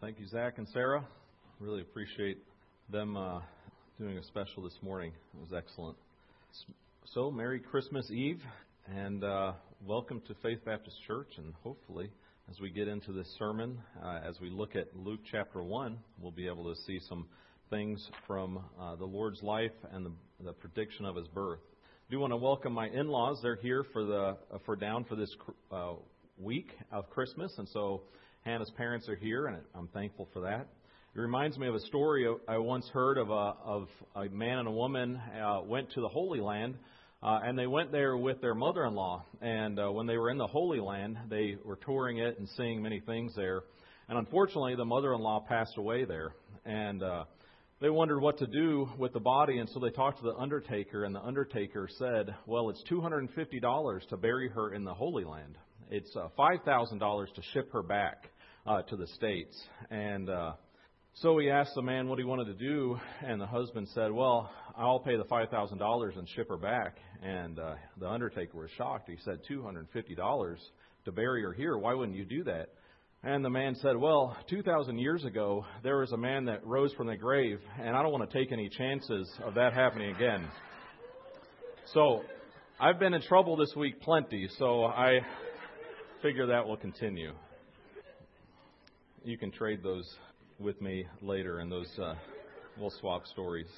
Thank you, Zach and Sarah. Really appreciate them uh, doing a special this morning. It was excellent. So, Merry Christmas Eve, and uh, welcome to Faith Baptist Church. And hopefully, as we get into this sermon, uh, as we look at Luke chapter 1, we'll be able to see some things from uh, the Lord's life and the, the, prediction of his birth. I do want to welcome my in laws. They're here for, the, uh, for down for this uh, week of Christmas, and so Hannah's parents are here, and I'm thankful for that. It reminds me of a story I once heard of a, of a man and a woman uh, went to the Holy Land, uh, and they went there with their mother-in-law. And uh, when they were in the Holy Land, they were touring it and seeing many things there. And unfortunately, the mother-in-law passed away there, and uh, they wondered what to do with the body. And so they talked to the undertaker, and the undertaker said, "Well, it's two hundred and fifty dollars to bury her in the Holy Land." It's uh, five thousand dollars to ship her back uh, to the states. And uh, so he asked the man what he wanted to do, and the husband said, "Well, I'll pay the five thousand dollars and ship her back." And uh, the undertaker was shocked. He said, two hundred and fifty dollars to bury her here. Why wouldn't you do that?" And the man said, Well, 2,000 years ago, there was a man that rose from the grave, and I don't want to take any chances of that happening again. So I've been in trouble this week plenty, so I figure that will continue. You can trade those with me later, and those uh, we'll swap stories.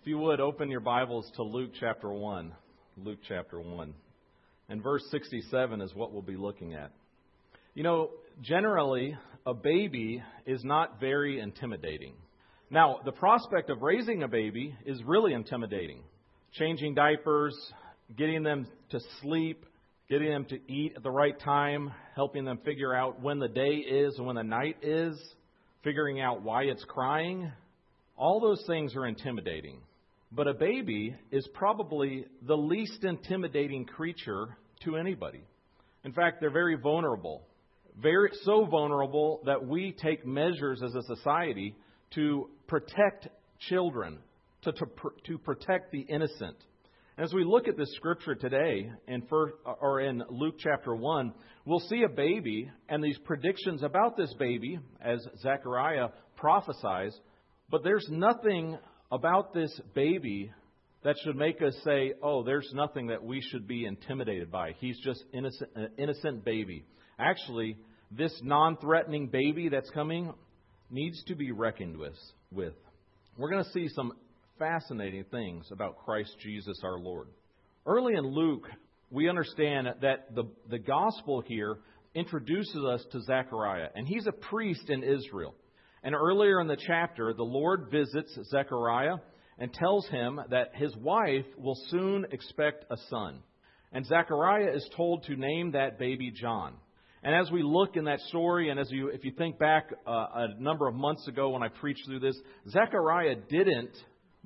If you would open your Bibles to Luke chapter one, Luke chapter one, and verse 67 is what we'll be looking at. You know, generally, a baby is not very intimidating. Now, the prospect of raising a baby is really intimidating. Changing diapers, getting them to sleep, getting them to eat at the right time, helping them figure out when the day is and when the night is, figuring out why it's crying. All those things are intimidating. But a baby is probably the least intimidating creature to anybody. In fact, they're very vulnerable. Very so vulnerable that we take measures as a society to protect children, to, to, to protect the innocent. As we look at this scripture today in, first, or in Luke chapter 1, we'll see a baby and these predictions about this baby as Zechariah prophesies, but there's nothing about this baby that should make us say, oh, there's nothing that we should be intimidated by. He's just innocent, an innocent baby. Actually, this non threatening baby that's coming needs to be reckoned with. with. We're going to see some fascinating things about Christ Jesus our Lord. Early in Luke, we understand that the, the gospel here introduces us to Zechariah, and he's a priest in Israel. And earlier in the chapter, the Lord visits Zechariah and tells him that his wife will soon expect a son. And Zechariah is told to name that baby John. And as we look in that story, and as you, if you think back uh, a number of months ago when I preached through this, Zechariah didn't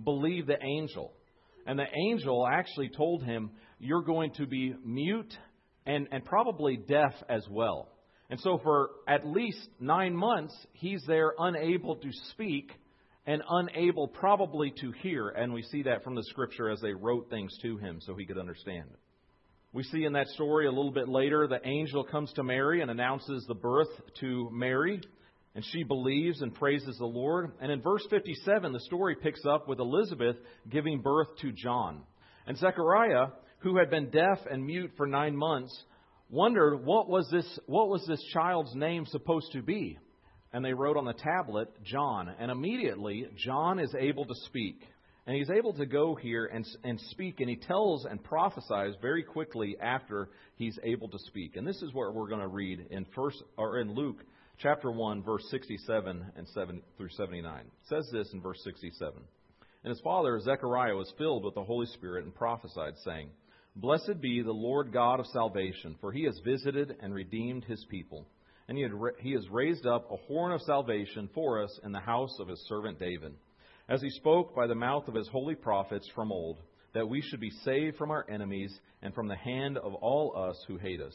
believe the angel. And the angel actually told him, You're going to be mute and, and probably deaf as well. And so, for at least nine months, he's there unable to speak and unable probably to hear. And we see that from the scripture as they wrote things to him so he could understand. We see in that story a little bit later, the angel comes to Mary and announces the birth to Mary. And she believes and praises the Lord. And in verse 57, the story picks up with Elizabeth giving birth to John. And Zechariah, who had been deaf and mute for nine months, wondered what was this, what was this child's name supposed to be? And they wrote on the tablet, John. And immediately, John is able to speak. And he's able to go here and, and speak, and he tells and prophesies very quickly after he's able to speak. And this is what we're going to read in first or in Luke chapter 1, verse 67 and 7 through 79. It says this in verse 67. And his father, Zechariah, was filled with the Holy Spirit and prophesied, saying, Blessed be the Lord God of salvation, for he has visited and redeemed his people. And he, he has raised up a horn of salvation for us in the house of his servant David, as he spoke by the mouth of his holy prophets from old, that we should be saved from our enemies and from the hand of all us who hate us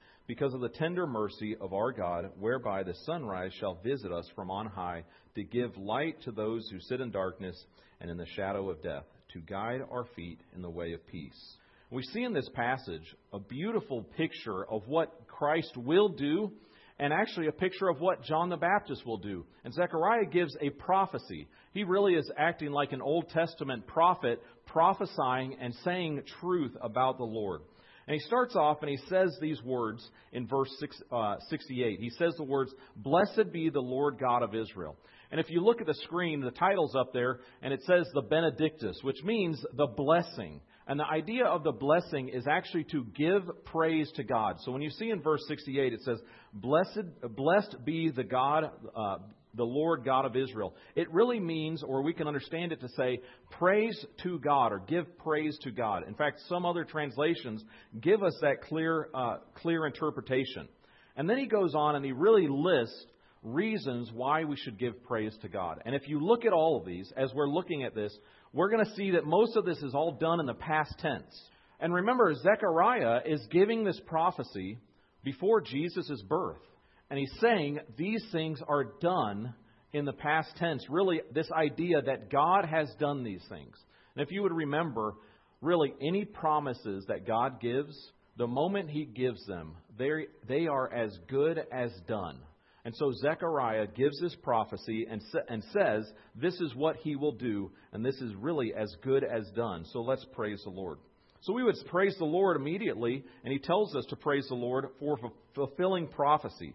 because of the tender mercy of our God, whereby the sunrise shall visit us from on high, to give light to those who sit in darkness and in the shadow of death, to guide our feet in the way of peace. We see in this passage a beautiful picture of what Christ will do and actually a picture of what John the Baptist will do. And Zechariah gives a prophecy. He really is acting like an Old Testament prophet, prophesying and saying truth about the Lord. And he starts off and he says these words in verse six, uh, 68. He says the words, Blessed be the Lord God of Israel. And if you look at the screen, the title's up there, and it says the Benedictus, which means the blessing. And the idea of the blessing is actually to give praise to God. So when you see in verse 68, it says, Blessed, blessed be the God, uh, the Lord God of Israel. It really means, or we can understand it to say, praise to God or give praise to God. In fact, some other translations give us that clear, uh, clear interpretation. And then he goes on and he really lists reasons why we should give praise to God. And if you look at all of these, as we're looking at this, we're going to see that most of this is all done in the past tense. And remember, Zechariah is giving this prophecy before Jesus' birth. And he's saying these things are done in the past tense. Really, this idea that God has done these things. And if you would remember, really, any promises that God gives, the moment he gives them, they are as good as done. And so Zechariah gives this prophecy and, sa- and says, This is what he will do, and this is really as good as done. So let's praise the Lord. So we would praise the Lord immediately, and he tells us to praise the Lord for fulfilling prophecy.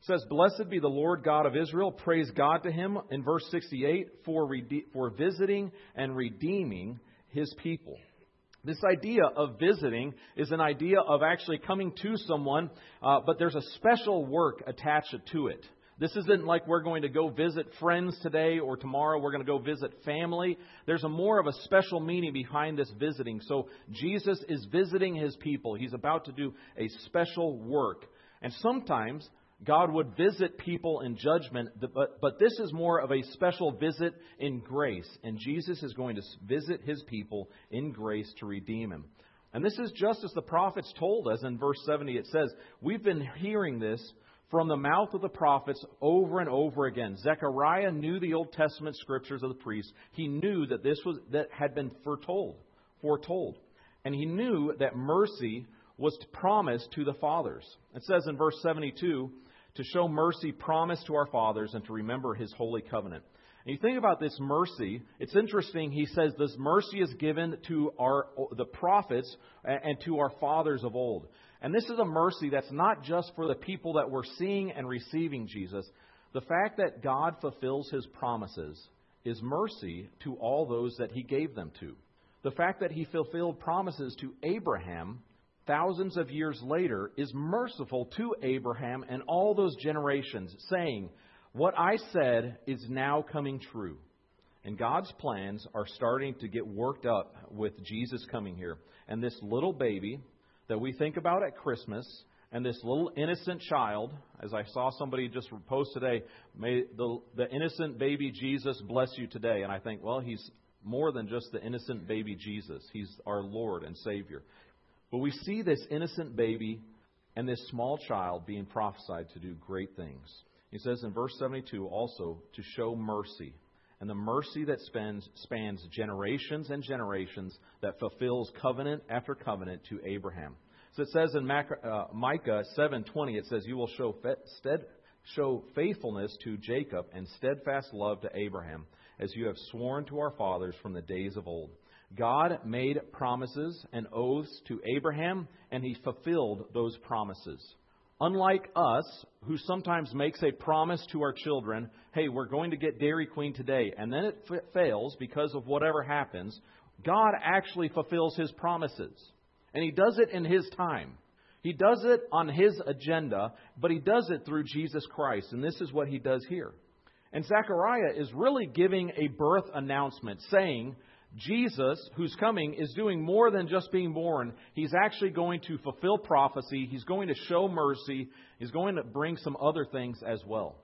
It says, Blessed be the Lord God of Israel. Praise God to him in verse 68 for, rede- for visiting and redeeming his people. This idea of visiting is an idea of actually coming to someone, uh, but there's a special work attached to it. This isn't like we're going to go visit friends today or tomorrow we're going to go visit family. There's a more of a special meaning behind this visiting. So Jesus is visiting his people. He's about to do a special work. And sometimes God would visit people in judgment, but, but this is more of a special visit in grace. And Jesus is going to visit his people in grace to redeem him. And this is just as the prophets told us in verse 70. It says, We've been hearing this from the mouth of the prophets over and over again. Zechariah knew the Old Testament scriptures of the priests. He knew that this was that had been foretold, foretold. And he knew that mercy was promised to the fathers. It says in verse 72, to show mercy promised to our fathers and to remember his holy covenant. And you think about this mercy, it's interesting. He says this mercy is given to our the prophets and to our fathers of old. And this is a mercy that's not just for the people that were seeing and receiving Jesus. The fact that God fulfills his promises is mercy to all those that he gave them to. The fact that he fulfilled promises to Abraham thousands of years later, is merciful to Abraham and all those generations, saying, What I said is now coming true. And God's plans are starting to get worked up with Jesus coming here. And this little baby that we think about at Christmas, and this little innocent child, as I saw somebody just post today, may the, the innocent baby Jesus bless you today. And I think, well, he's more than just the innocent baby Jesus. He's our Lord and Savior. But we see this innocent baby and this small child being prophesied to do great things. He says in verse 72 also to show mercy. And the mercy that spans, spans generations and generations that fulfills covenant after covenant to Abraham. So it says in uh, Micah 7:20, it says, "You will show, stead, show faithfulness to Jacob and steadfast love to Abraham, as you have sworn to our fathers from the days of old." God made promises and oaths to Abraham, and he fulfilled those promises. Unlike us, who sometimes makes a promise to our children, hey, we're going to get Dairy Queen today, and then it f- fails because of whatever happens, God actually fulfills his promises. And he does it in his time. He does it on his agenda, but he does it through Jesus Christ. And this is what he does here. And Zechariah is really giving a birth announcement saying Jesus, who's coming, is doing more than just being born. He's actually going to fulfill prophecy. He's going to show mercy. He's going to bring some other things as well.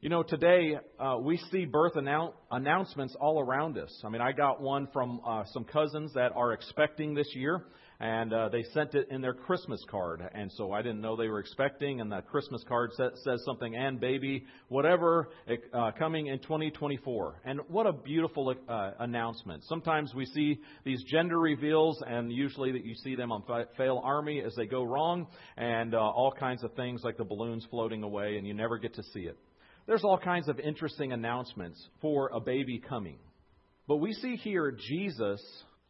You know, today uh, we see birth annou- announcements all around us. I mean, I got one from uh, some cousins that are expecting this year, and uh, they sent it in their Christmas card. And so I didn't know they were expecting, and the Christmas card sa- says something, and baby, whatever, uh, coming in 2024. And what a beautiful uh, announcement. Sometimes we see these gender reveals, and usually that you see them on FailArmy as they go wrong, and uh, all kinds of things like the balloons floating away, and you never get to see it. There's all kinds of interesting announcements for a baby coming. But we see here Jesus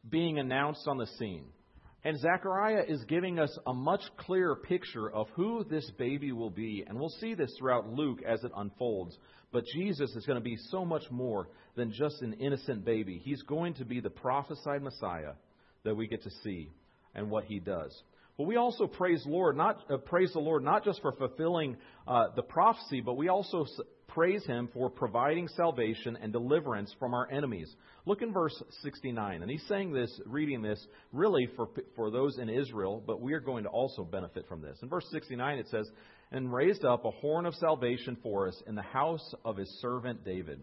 being announced on the scene. And Zechariah is giving us a much clearer picture of who this baby will be. And we'll see this throughout Luke as it unfolds. But Jesus is going to be so much more than just an innocent baby. He's going to be the prophesied Messiah that we get to see and what he does. But we also praise Lord, not uh, praise the Lord not just for fulfilling uh, the prophecy, but we also praise Him for providing salvation and deliverance from our enemies. Look in verse 69, and he's saying this, reading this, really for for those in Israel, but we are going to also benefit from this. In verse 69, it says, "And raised up a horn of salvation for us in the house of His servant David."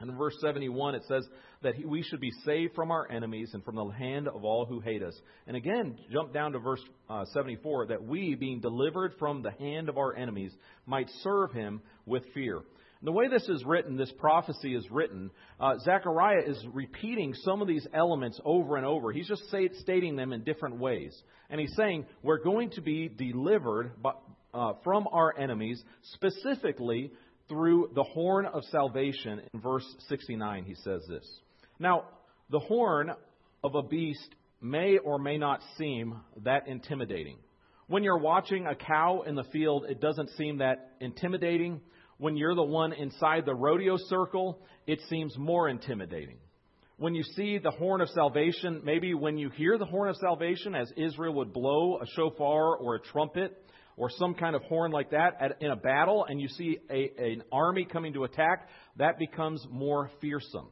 And in verse 71, it says that we should be saved from our enemies and from the hand of all who hate us. And again, jump down to verse uh, 74, that we, being delivered from the hand of our enemies, might serve him with fear. The way this is written, this prophecy is written, uh, Zechariah is repeating some of these elements over and over. He's just say, stating them in different ways. And he's saying, we're going to be delivered by, uh, from our enemies, specifically through the horn of salvation. In verse 69, he says this. Now, the horn of a beast may or may not seem that intimidating. When you're watching a cow in the field, it doesn't seem that intimidating. When you're the one inside the rodeo circle, it seems more intimidating. When you see the horn of salvation, maybe when you hear the horn of salvation, as Israel would blow a shofar or a trumpet, or some kind of horn like that at, in a battle and you see a, an army coming to attack, that becomes more fearsome.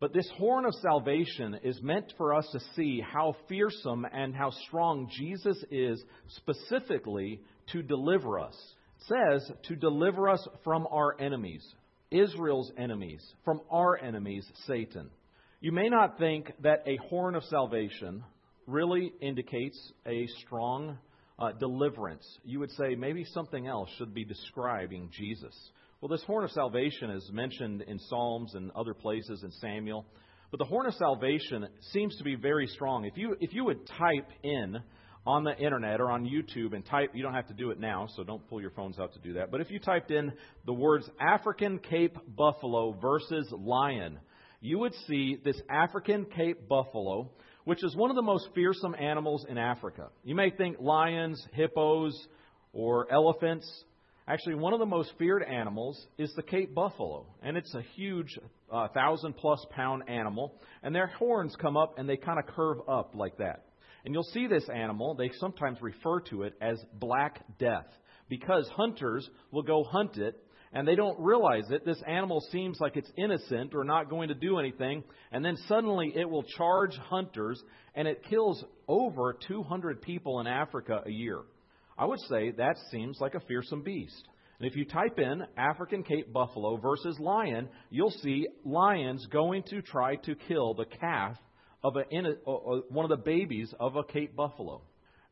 But this horn of salvation is meant for us to see how fearsome and how strong Jesus is specifically to deliver us. Says to deliver us from our enemies, Israel's enemies, from our enemies, Satan. You may not think that a horn of salvation really indicates a strong uh, deliverance, you would say maybe something else should be describing Jesus. Well, this horn of salvation is mentioned in Psalms and other places in Samuel. But the horn of salvation seems to be very strong. If you, if you would type in on the internet or on YouTube and type, you don't have to do it now, so don't pull your phones out to do that. But if you typed in the words African Cape Buffalo versus lion, you would see this African Cape Buffalo which is one of the most fearsome animals in Africa. You may think lions, hippos, or elephants. Actually, one of the most feared animals is the Cape buffalo, and it's a huge, uh, thousand plus pound animal, and their horns come up and they kind of curve up like that. And you'll see this animal, they sometimes refer to it as Black Death, because hunters will go hunt it and they don't realize it. This animal seems like it's innocent or not going to do anything, and then suddenly it will charge hunters, and it kills over 200 people in Africa a year. I would say that seems like a fearsome beast. And if you type in African Cape buffalo versus lion, you'll see lions going to try to kill the calf of a, one of the babies of a Cape buffalo.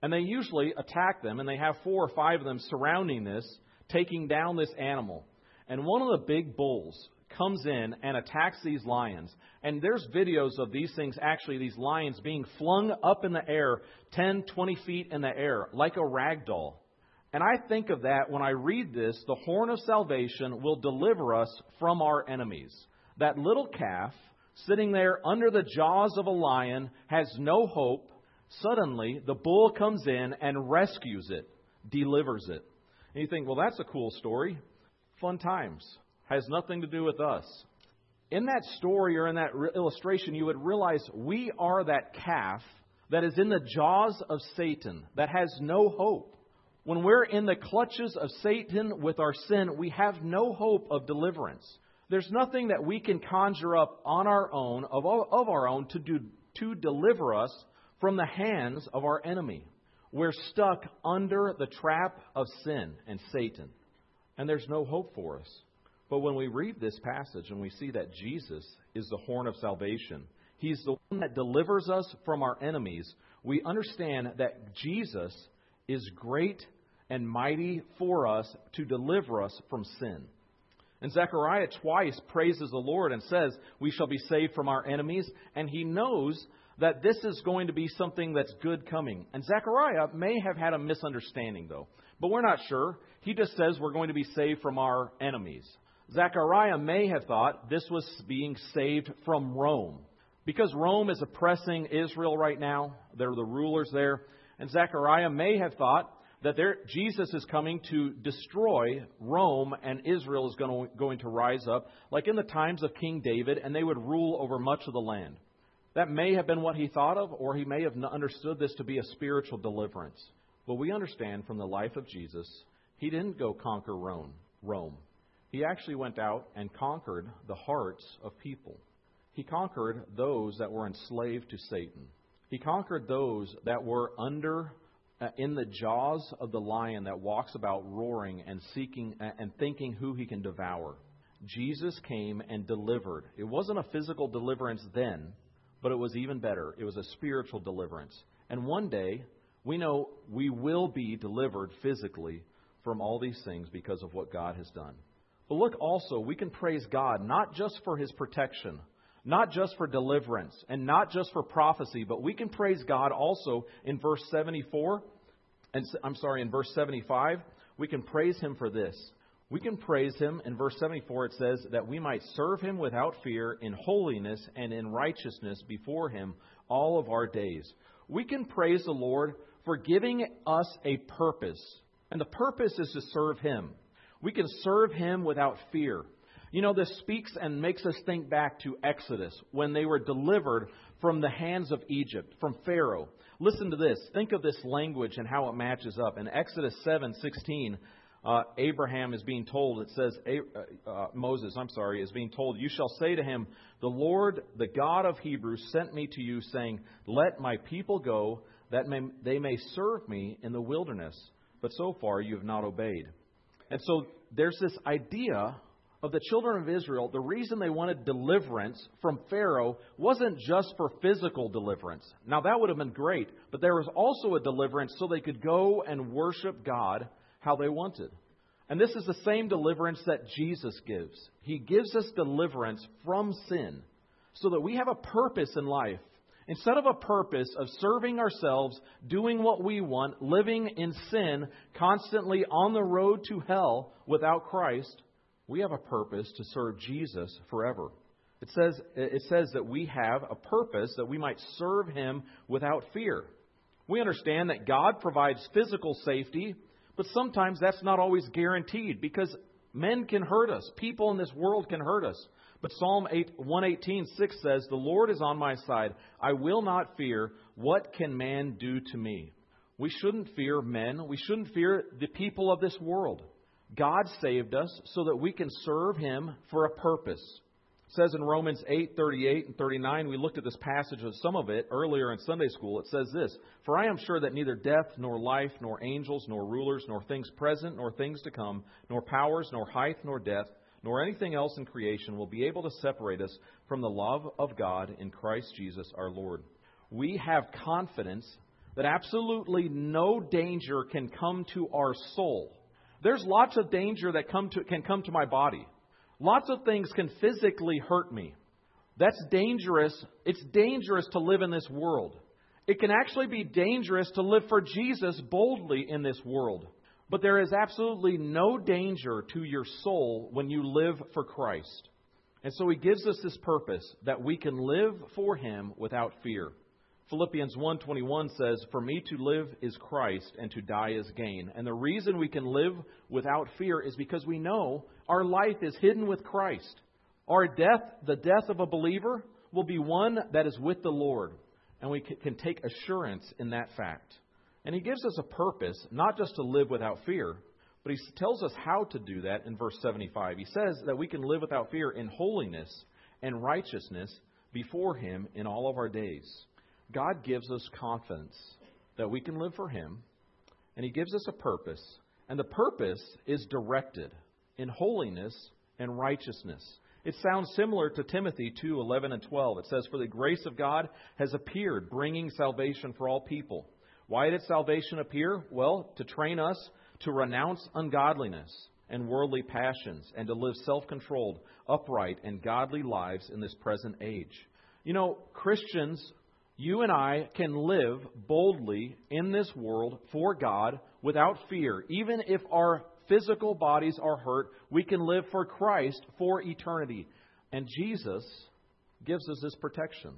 And they usually attack them, and they have four or five of them surrounding this taking down this animal. And one of the big bulls comes in and attacks these lions. And there's videos of these things, actually, these lions being flung up in the air, 10, 20 feet in the air, like a rag doll. And I think of that when I read this the horn of salvation will deliver us from our enemies. That little calf, sitting there under the jaws of a lion, has no hope. Suddenly, the bull comes in and rescues it, delivers it. And you think, well, that's a cool story. Fun times. Has nothing to do with us. In that story or in that re- illustration, you would realize we are that calf that is in the jaws of Satan, that has no hope. When we're in the clutches of Satan with our sin, we have no hope of deliverance. There's nothing that we can conjure up on our own, of, of our own, to, do, to deliver us from the hands of our enemy. We're stuck under the trap of sin and Satan, and there's no hope for us. But when we read this passage and we see that Jesus is the horn of salvation, He's the one that delivers us from our enemies, we understand that Jesus is great and mighty for us to deliver us from sin. And Zechariah twice praises the Lord and says, We shall be saved from our enemies. And he knows that this is going to be something that's good coming. And Zechariah may have had a misunderstanding, though. But we're not sure. He just says we're going to be saved from our enemies. Zechariah may have thought this was being saved from Rome. Because Rome is oppressing Israel right now, they're the rulers there. And Zechariah may have thought that there, Jesus is coming to destroy Rome and Israel is going to, going to rise up, like in the times of King David, and they would rule over much of the land. That may have been what he thought of, or he may have understood this to be a spiritual deliverance. But we understand from the life of Jesus, he didn't go conquer Rome. Rome. He actually went out and conquered the hearts of people. He conquered those that were enslaved to Satan. He conquered those that were under in the jaws of the lion that walks about roaring and seeking uh, and thinking who he can devour. Jesus came and delivered. It wasn't a physical deliverance then, but it was even better. It was a spiritual deliverance. And one day, we know we will be delivered physically from all these things because of what God has done. But look also, we can praise God not just for his protection, not just for deliverance and not just for prophecy, but we can praise God also in verse 74 and I'm sorry, in verse 75, we can praise him for this. We can praise him in verse 74 it says that we might serve him without fear in holiness and in righteousness before him all of our days. We can praise the Lord for giving us a purpose. And the purpose is to serve him. We can serve him without fear. You know, this speaks and makes us think back to Exodus when they were delivered from the hands of Egypt, from Pharaoh. Listen to this. Think of this language and how it matches up. In Exodus 7:16, uh, Abraham is being told, it says, uh, uh, Moses, I'm sorry, is being told, You shall say to him, The Lord, the God of Hebrews, sent me to you, saying, Let my people go, that may, they may serve me in the wilderness. But so far you have not obeyed. And so there's this idea of the children of Israel, the reason they wanted deliverance from Pharaoh wasn't just for physical deliverance. Now, that would have been great, but there was also a deliverance so they could go and worship God how they wanted. And this is the same deliverance that Jesus gives. He gives us deliverance from sin so that we have a purpose in life. Instead of a purpose of serving ourselves, doing what we want, living in sin, constantly on the road to hell without Christ, we have a purpose to serve Jesus forever. It says, it says that we have a purpose that we might serve Him without fear. We understand that God provides physical safety, but sometimes that's not always guaranteed because men can hurt us. People in this world can hurt us. But Psalm 8, 118.6 says, The Lord is on my side. I will not fear. What can man do to me? We shouldn't fear men. We shouldn't fear the people of this world. God saved us so that we can serve Him for a purpose. It says in Romans 8, 38 and 39, we looked at this passage of some of it earlier in Sunday school. It says this For I am sure that neither death, nor life, nor angels, nor rulers, nor things present, nor things to come, nor powers, nor height, nor depth, nor anything else in creation will be able to separate us from the love of God in Christ Jesus our Lord. We have confidence that absolutely no danger can come to our soul there's lots of danger that come to, can come to my body. Lots of things can physically hurt me. That's dangerous. It's dangerous to live in this world. It can actually be dangerous to live for Jesus boldly in this world. But there is absolutely no danger to your soul when you live for Christ. And so he gives us this purpose that we can live for him without fear. Philippians 1:21 says, "For me to live is Christ and to die is gain." And the reason we can live without fear is because we know our life is hidden with Christ. Our death, the death of a believer, will be one that is with the Lord, and we can take assurance in that fact. And he gives us a purpose, not just to live without fear, but he tells us how to do that in verse 75. He says that we can live without fear in holiness and righteousness before him in all of our days. God gives us confidence that we can live for Him, and He gives us a purpose. And the purpose is directed in holiness and righteousness. It sounds similar to Timothy 2 11 and 12. It says, For the grace of God has appeared, bringing salvation for all people. Why did salvation appear? Well, to train us to renounce ungodliness and worldly passions and to live self controlled, upright, and godly lives in this present age. You know, Christians, you and I can live boldly in this world for God without fear. Even if our physical bodies are hurt, we can live for Christ for eternity. And Jesus gives us this protection.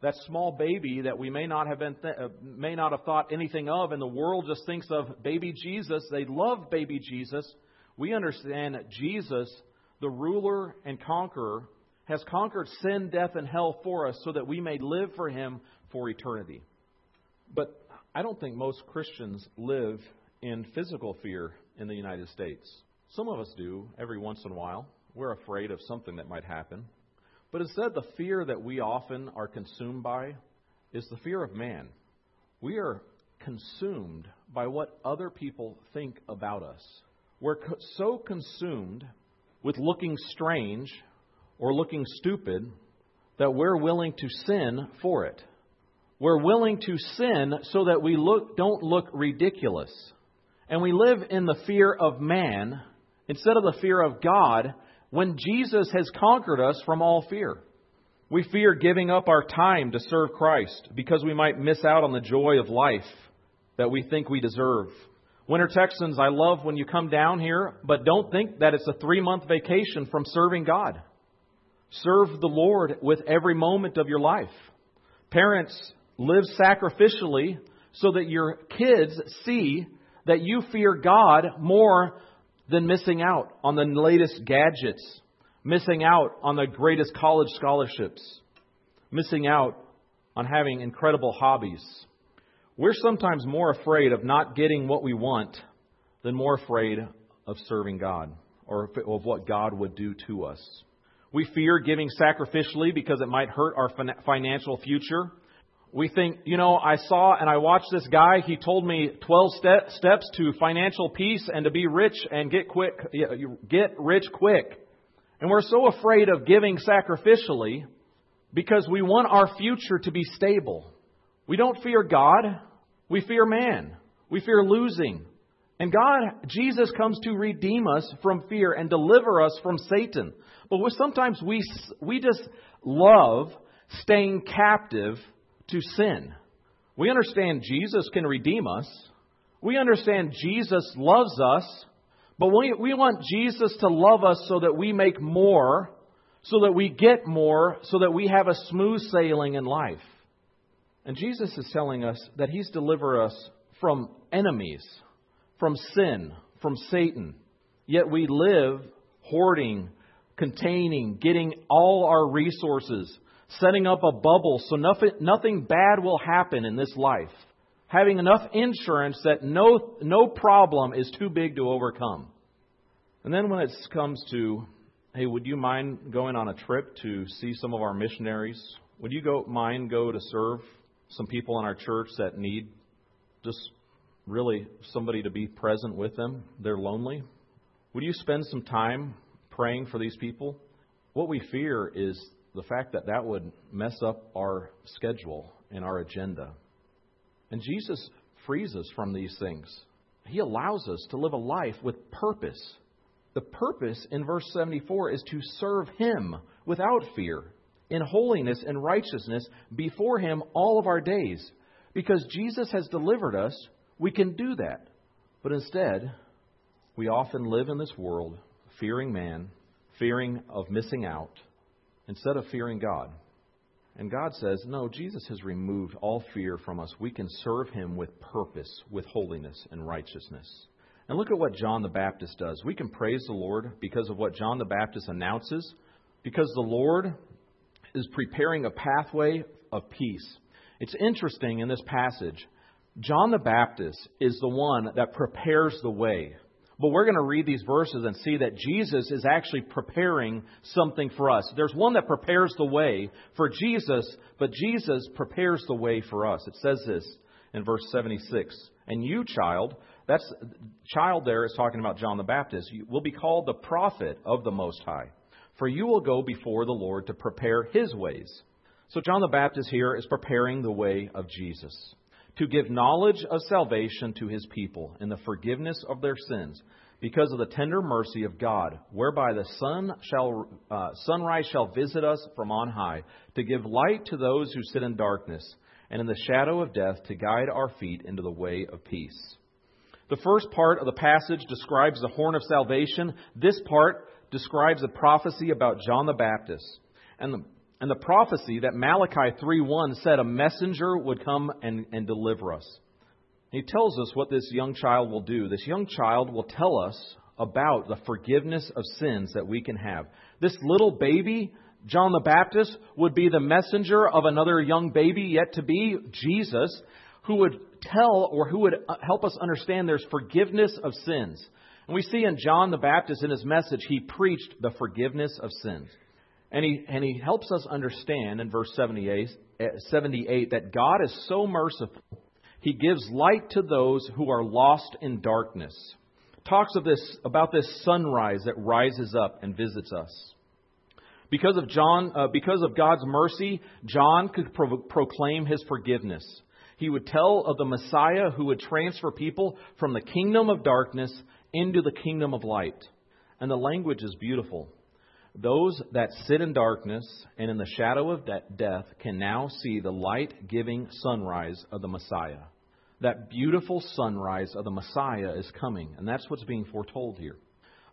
That small baby that we may not have been th- uh, may not have thought anything of, and the world just thinks of baby Jesus. They love baby Jesus. We understand that Jesus, the ruler and conqueror, has conquered sin, death, and hell for us so that we may live for him for eternity. But I don't think most Christians live in physical fear in the United States. Some of us do every once in a while. We're afraid of something that might happen. But instead, the fear that we often are consumed by is the fear of man. We are consumed by what other people think about us. We're so consumed with looking strange or looking stupid that we're willing to sin for it. We're willing to sin so that we look, don't look ridiculous. And we live in the fear of man instead of the fear of God when Jesus has conquered us from all fear. We fear giving up our time to serve Christ because we might miss out on the joy of life that we think we deserve. Winter Texans, I love when you come down here, but don't think that it's a three month vacation from serving God. Serve the Lord with every moment of your life. Parents, live sacrificially so that your kids see that you fear God more than missing out on the latest gadgets, missing out on the greatest college scholarships, missing out on having incredible hobbies. We're sometimes more afraid of not getting what we want than more afraid of serving God or of what God would do to us. We fear giving sacrificially because it might hurt our financial future we think, you know, I saw and I watched this guy. He told me 12 ste- steps to financial peace and to be rich and get quick, get rich quick. And we're so afraid of giving sacrificially because we want our future to be stable. We don't fear God. We fear man. We fear losing. And God, Jesus comes to redeem us from fear and deliver us from Satan. But sometimes we, we just love staying captive to sin. We understand Jesus can redeem us. We understand Jesus loves us. But we, we want Jesus to love us so that we make more, so that we get more, so that we have a smooth sailing in life. And Jesus is telling us that He's delivered us from enemies, from sin, from Satan. Yet we live hoarding, containing, getting all our resources setting up a bubble so nothing, nothing bad will happen in this life, having enough insurance that no, no problem is too big to overcome. And then when it comes to, hey, would you mind going on a trip to see some of our missionaries? Would you go, mind go to serve some people in our church that need just really somebody to be present with them? They're lonely. Would you spend some time praying for these people? What we fear is the fact that that would mess up our schedule and our agenda. And Jesus frees us from these things. He allows us to live a life with purpose. The purpose in verse 74 is to serve Him without fear, in holiness and righteousness before Him all of our days. Because Jesus has delivered us, we can do that. But instead, we often live in this world fearing man, fearing of missing out instead of fearing God. And God says, No, Jesus has removed all fear from us. We can serve Him with purpose, with holiness and righteousness. And look at what John the Baptist does. We can praise the Lord because of what John the Baptist announces, because the Lord is preparing a pathway of peace. It's interesting in this passage, John the Baptist is the one that prepares the way but we're going to read these verses and see that Jesus is actually preparing something for us. There's one that prepares the way for Jesus, but Jesus prepares the way for us. It says this in verse 76 And you, child, That's child there is talking about John the Baptist. You will be called the prophet of the Most High, for you will go before the Lord to prepare his ways. So John the Baptist here is preparing the way of Jesus to give knowledge of salvation to his people and the forgiveness of their sins because of the tender mercy of God, whereby the sun shall, uh, sunrise shall visit us from on high, to give light to those who sit in darkness, and in the shadow of death to guide our feet into the way of peace. The first part of the passage describes the horn of salvation. This part describes a prophecy about John the Baptist. And the, and the prophecy that Malachi 3:1 said a messenger would come and, and deliver us. He tells us what this young child will do. This young child will tell us about the forgiveness of sins that we can have. This little baby, John the Baptist, would be the messenger of another young baby yet to be, Jesus, who would tell or who would uh, help us understand there's forgiveness of sins. And we see in John the Baptist in his message, he preached the forgiveness of sins. And he, and he helps us understand in verse 78, 78 that God is so merciful, he gives light to those who are lost in darkness. Talks of this, about this sunrise that rises up and visits us. Because of John, uh, because of God's mercy, John could pro- proclaim his forgiveness. He would tell of the Messiah who would transfer people from the kingdom of darkness into the kingdom of light. And the language is beautiful. Those that sit in darkness and in the shadow of death can now see the light giving sunrise of the Messiah. That beautiful sunrise of the Messiah is coming, and that's what's being foretold here.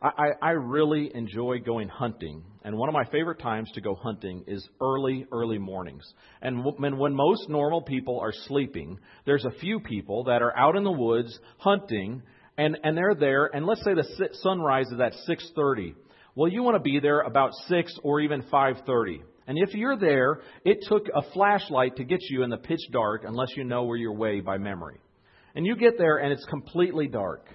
I, I, really enjoy going hunting, and one of my favorite times to go hunting is early, early mornings. And when, when most normal people are sleeping, there's a few people that are out in the woods hunting, and, and they're there. And let's say the sunrise is at 6:30. Well, you want to be there about 6 or even 5:30. And if you're there, it took a flashlight to get you in the pitch dark, unless you know where you're way by memory. And you get there, and it's completely dark.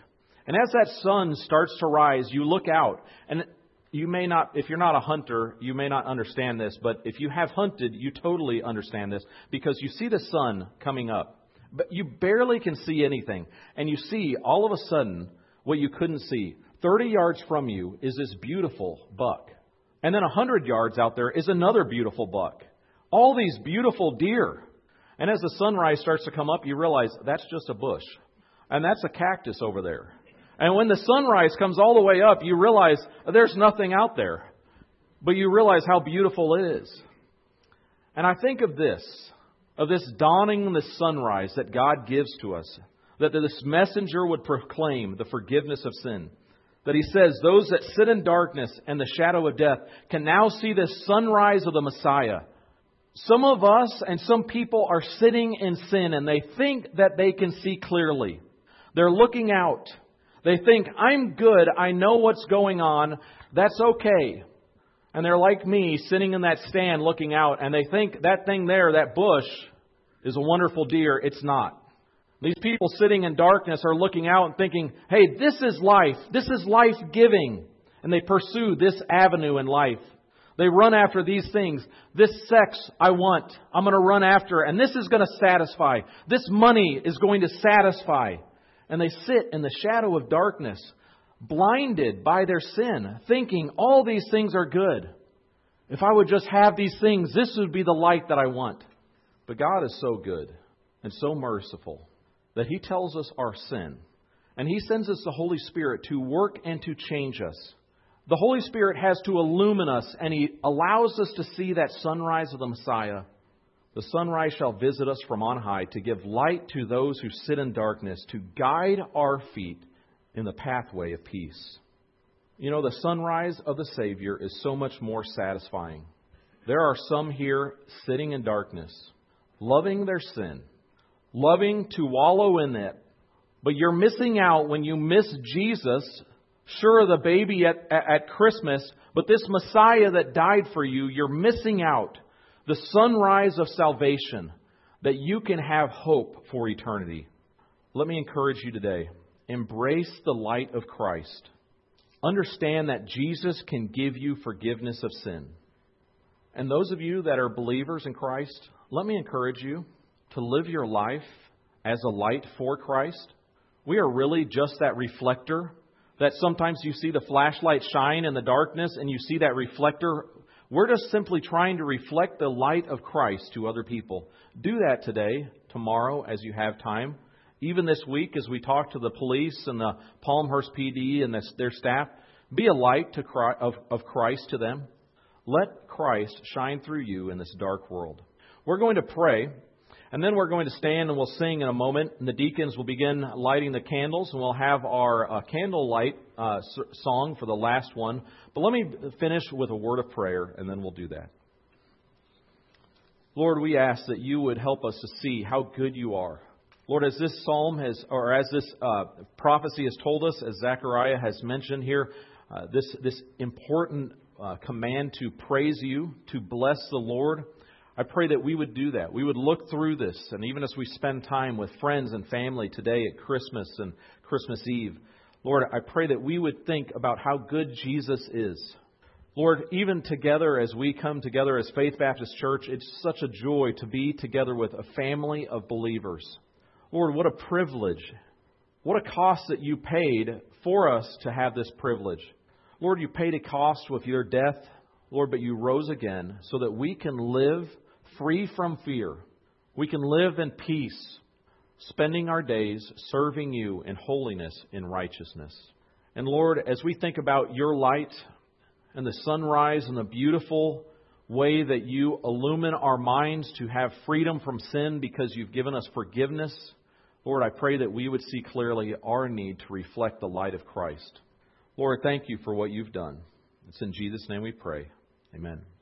And as that sun starts to rise, you look out. And you may not, if you're not a hunter, you may not understand this, but if you have hunted, you totally understand this because you see the sun coming up. But you barely can see anything. And you see all of a sudden what you couldn't see. 30 yards from you is this beautiful buck. And then 100 yards out there is another beautiful buck. All these beautiful deer. And as the sunrise starts to come up, you realize that's just a bush. And that's a cactus over there. And when the sunrise comes all the way up, you realize there's nothing out there. But you realize how beautiful it is. And I think of this, of this dawning the sunrise that God gives to us, that this messenger would proclaim the forgiveness of sin. That he says, those that sit in darkness and the shadow of death can now see the sunrise of the Messiah. Some of us and some people are sitting in sin and they think that they can see clearly. They're looking out. They think, I'm good, I know what's going on, that's okay. And they're like me, sitting in that stand looking out, and they think that thing there, that bush, is a wonderful deer. It's not. These people sitting in darkness are looking out and thinking, hey, this is life. This is life giving. And they pursue this avenue in life. They run after these things. This sex I want. I'm going to run after. And this is going to satisfy. This money is going to satisfy and they sit in the shadow of darkness, blinded by their sin, thinking all these things are good. If I would just have these things, this would be the light that I want. But God is so good and so merciful that He tells us our sin. And He sends us the Holy Spirit to work and to change us. The Holy Spirit has to illumine us, and He allows us to see that sunrise of the Messiah the sunrise shall visit us from on high to give light to those who sit in darkness, to guide our feet in the pathway of peace. You know, the sunrise of the Savior is so much more satisfying. There are some here sitting in darkness, loving their sin, loving to wallow in it, but you're missing out when you miss Jesus. Sure, the baby at, at Christmas, but this Messiah that died for you, you're missing out the sunrise of salvation, that you can have hope for eternity. Let me encourage you today embrace the light of Christ. Understand that Jesus can give you forgiveness of sin. And those of you that are believers in Christ, let me encourage you to live your life as a light for Christ. we are really just that reflector. That sometimes you see the flashlight shine in the darkness and you see that reflector. We're just simply trying to reflect the light of Christ to other people. Do that today, tomorrow, as you have time. Even this week, as we talk to the police and the Palmhurst PD and their staff, be a light to Christ, of, of Christ to them. Let Christ shine through you in this dark world. We're going to pray, and then we're going to stand and we'll sing in a moment. And the deacons will begin lighting the candles, and we'll have our uh, candlelight uh, song for the last one. But let me finish with a word of prayer, and then we'll do that. Lord, we ask that you would help us to see how good you are. Lord, as this psalm has, or as this uh, prophecy has told us, as Zechariah has mentioned here, uh, this, this important uh, command to praise you, to bless the Lord. I pray that we would do that. We would look through this, and even as we spend time with friends and family today at Christmas and Christmas Eve, Lord, I pray that we would think about how good Jesus is. Lord, even together as we come together as Faith Baptist Church, it's such a joy to be together with a family of believers. Lord, what a privilege. What a cost that you paid for us to have this privilege. Lord, you paid a cost with your death, Lord, but you rose again so that we can live free from fear. We can live in peace, spending our days serving you in holiness and righteousness. And Lord, as we think about your light and the sunrise and the beautiful way that you illumine our minds to have freedom from sin because you've given us forgiveness, Lord, I pray that we would see clearly our need to reflect the light of Christ. Lord, thank you for what you've done. It's in Jesus' name we pray. Amen.